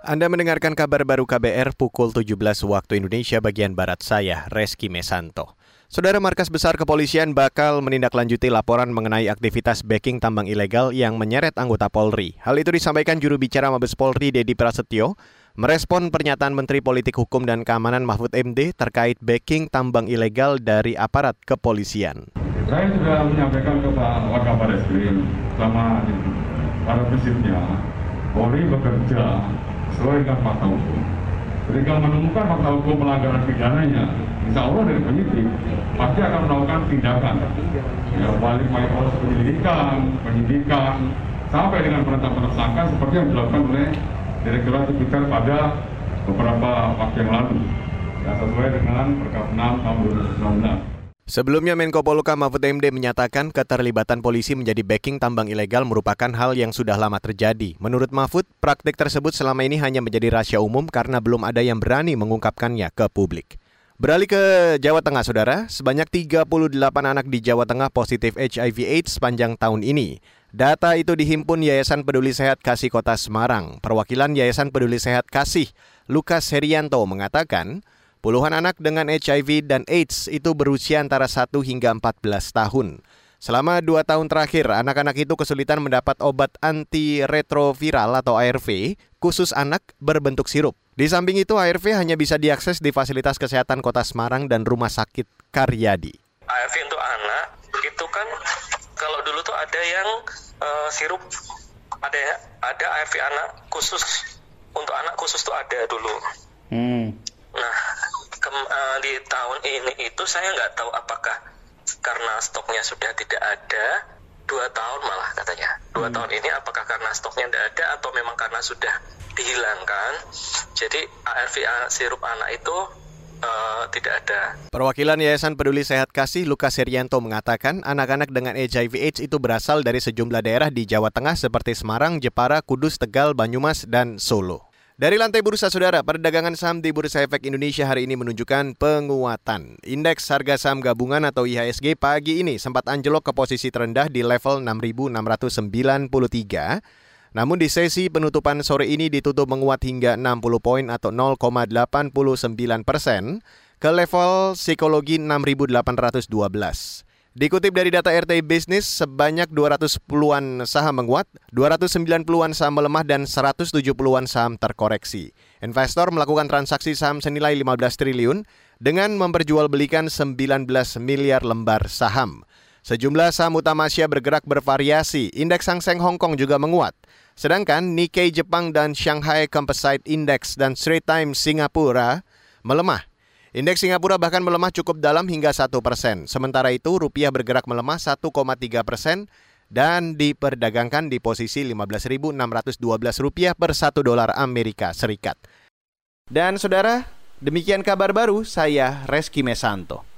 Anda mendengarkan kabar baru KBR pukul 17 waktu Indonesia bagian Barat saya, Reski Mesanto. Saudara Markas Besar Kepolisian bakal menindaklanjuti laporan mengenai aktivitas backing tambang ilegal yang menyeret anggota Polri. Hal itu disampaikan juru bicara Mabes Polri Dedi Prasetyo merespon pernyataan Menteri Politik Hukum dan Keamanan Mahfud MD terkait backing tambang ilegal dari aparat kepolisian. Saya sudah menyampaikan ke Pak Wakabaris sama para prinsipnya Polri bekerja sesuai dengan fakta hukum. Ketika menemukan fakta hukum pelanggaran pidananya, insya Allah dari penyidik pasti akan melakukan tindakan. Ya, balik proses penyelidikan, penyidikan, sampai dengan penetapan tersangka seperti yang dilakukan oleh Direkturat Tipikor pada beberapa waktu yang lalu. Ya, sesuai dengan Perkap 6 tahun 2019. Sebelumnya Menko Polhukam Mahfud MD menyatakan keterlibatan polisi menjadi backing tambang ilegal merupakan hal yang sudah lama terjadi. Menurut Mahfud, praktik tersebut selama ini hanya menjadi rahasia umum karena belum ada yang berani mengungkapkannya ke publik. Beralih ke Jawa Tengah, Saudara. Sebanyak 38 anak di Jawa Tengah positif HIV AIDS sepanjang tahun ini. Data itu dihimpun Yayasan Peduli Sehat Kasih Kota Semarang. Perwakilan Yayasan Peduli Sehat Kasih, Lukas Herianto, mengatakan, Puluhan anak dengan HIV dan AIDS itu berusia antara 1 hingga 14 tahun. Selama dua tahun terakhir, anak-anak itu kesulitan mendapat obat antiretroviral atau ARV khusus anak berbentuk sirup. Di samping itu, ARV hanya bisa diakses di fasilitas kesehatan Kota Semarang dan Rumah Sakit Karyadi. ARV untuk anak itu kan kalau dulu tuh ada yang uh, sirup, ada ada ARV anak khusus untuk anak khusus tuh ada dulu. Hmm. Nah, ke, uh, eh, di tahun ini itu saya nggak tahu apakah karena stoknya sudah tidak ada dua tahun malah katanya dua hmm. tahun ini apakah karena stoknya tidak ada atau memang karena sudah dihilangkan jadi ARV sirup anak itu uh, tidak ada. Perwakilan Yayasan Peduli Sehat Kasih Lukas Serianto mengatakan anak-anak dengan HIV AIDS itu berasal dari sejumlah daerah di Jawa Tengah seperti Semarang, Jepara, Kudus, Tegal, Banyumas, dan Solo. Dari lantai bursa saudara, perdagangan saham di Bursa Efek Indonesia hari ini menunjukkan penguatan. Indeks harga saham gabungan atau IHSG pagi ini sempat anjlok ke posisi terendah di level 6.693. Namun di sesi penutupan sore ini ditutup menguat hingga 60 poin atau 0,89 persen ke level psikologi 6.812. Dikutip dari data RT Business, sebanyak 210-an saham menguat, 290-an saham melemah, dan 170-an saham terkoreksi. Investor melakukan transaksi saham senilai 15 triliun dengan memperjualbelikan 19 miliar lembar saham. Sejumlah saham utama Asia bergerak bervariasi. Indeks Hang Seng Hong Kong juga menguat. Sedangkan Nikkei Jepang dan Shanghai Composite Index dan Straits Times Singapura melemah. Indeks Singapura bahkan melemah cukup dalam hingga 1 persen. Sementara itu rupiah bergerak melemah 1,3 persen dan diperdagangkan di posisi 15.612 rupiah per 1 dolar Amerika Serikat. Dan saudara, demikian kabar baru saya Reski Mesanto.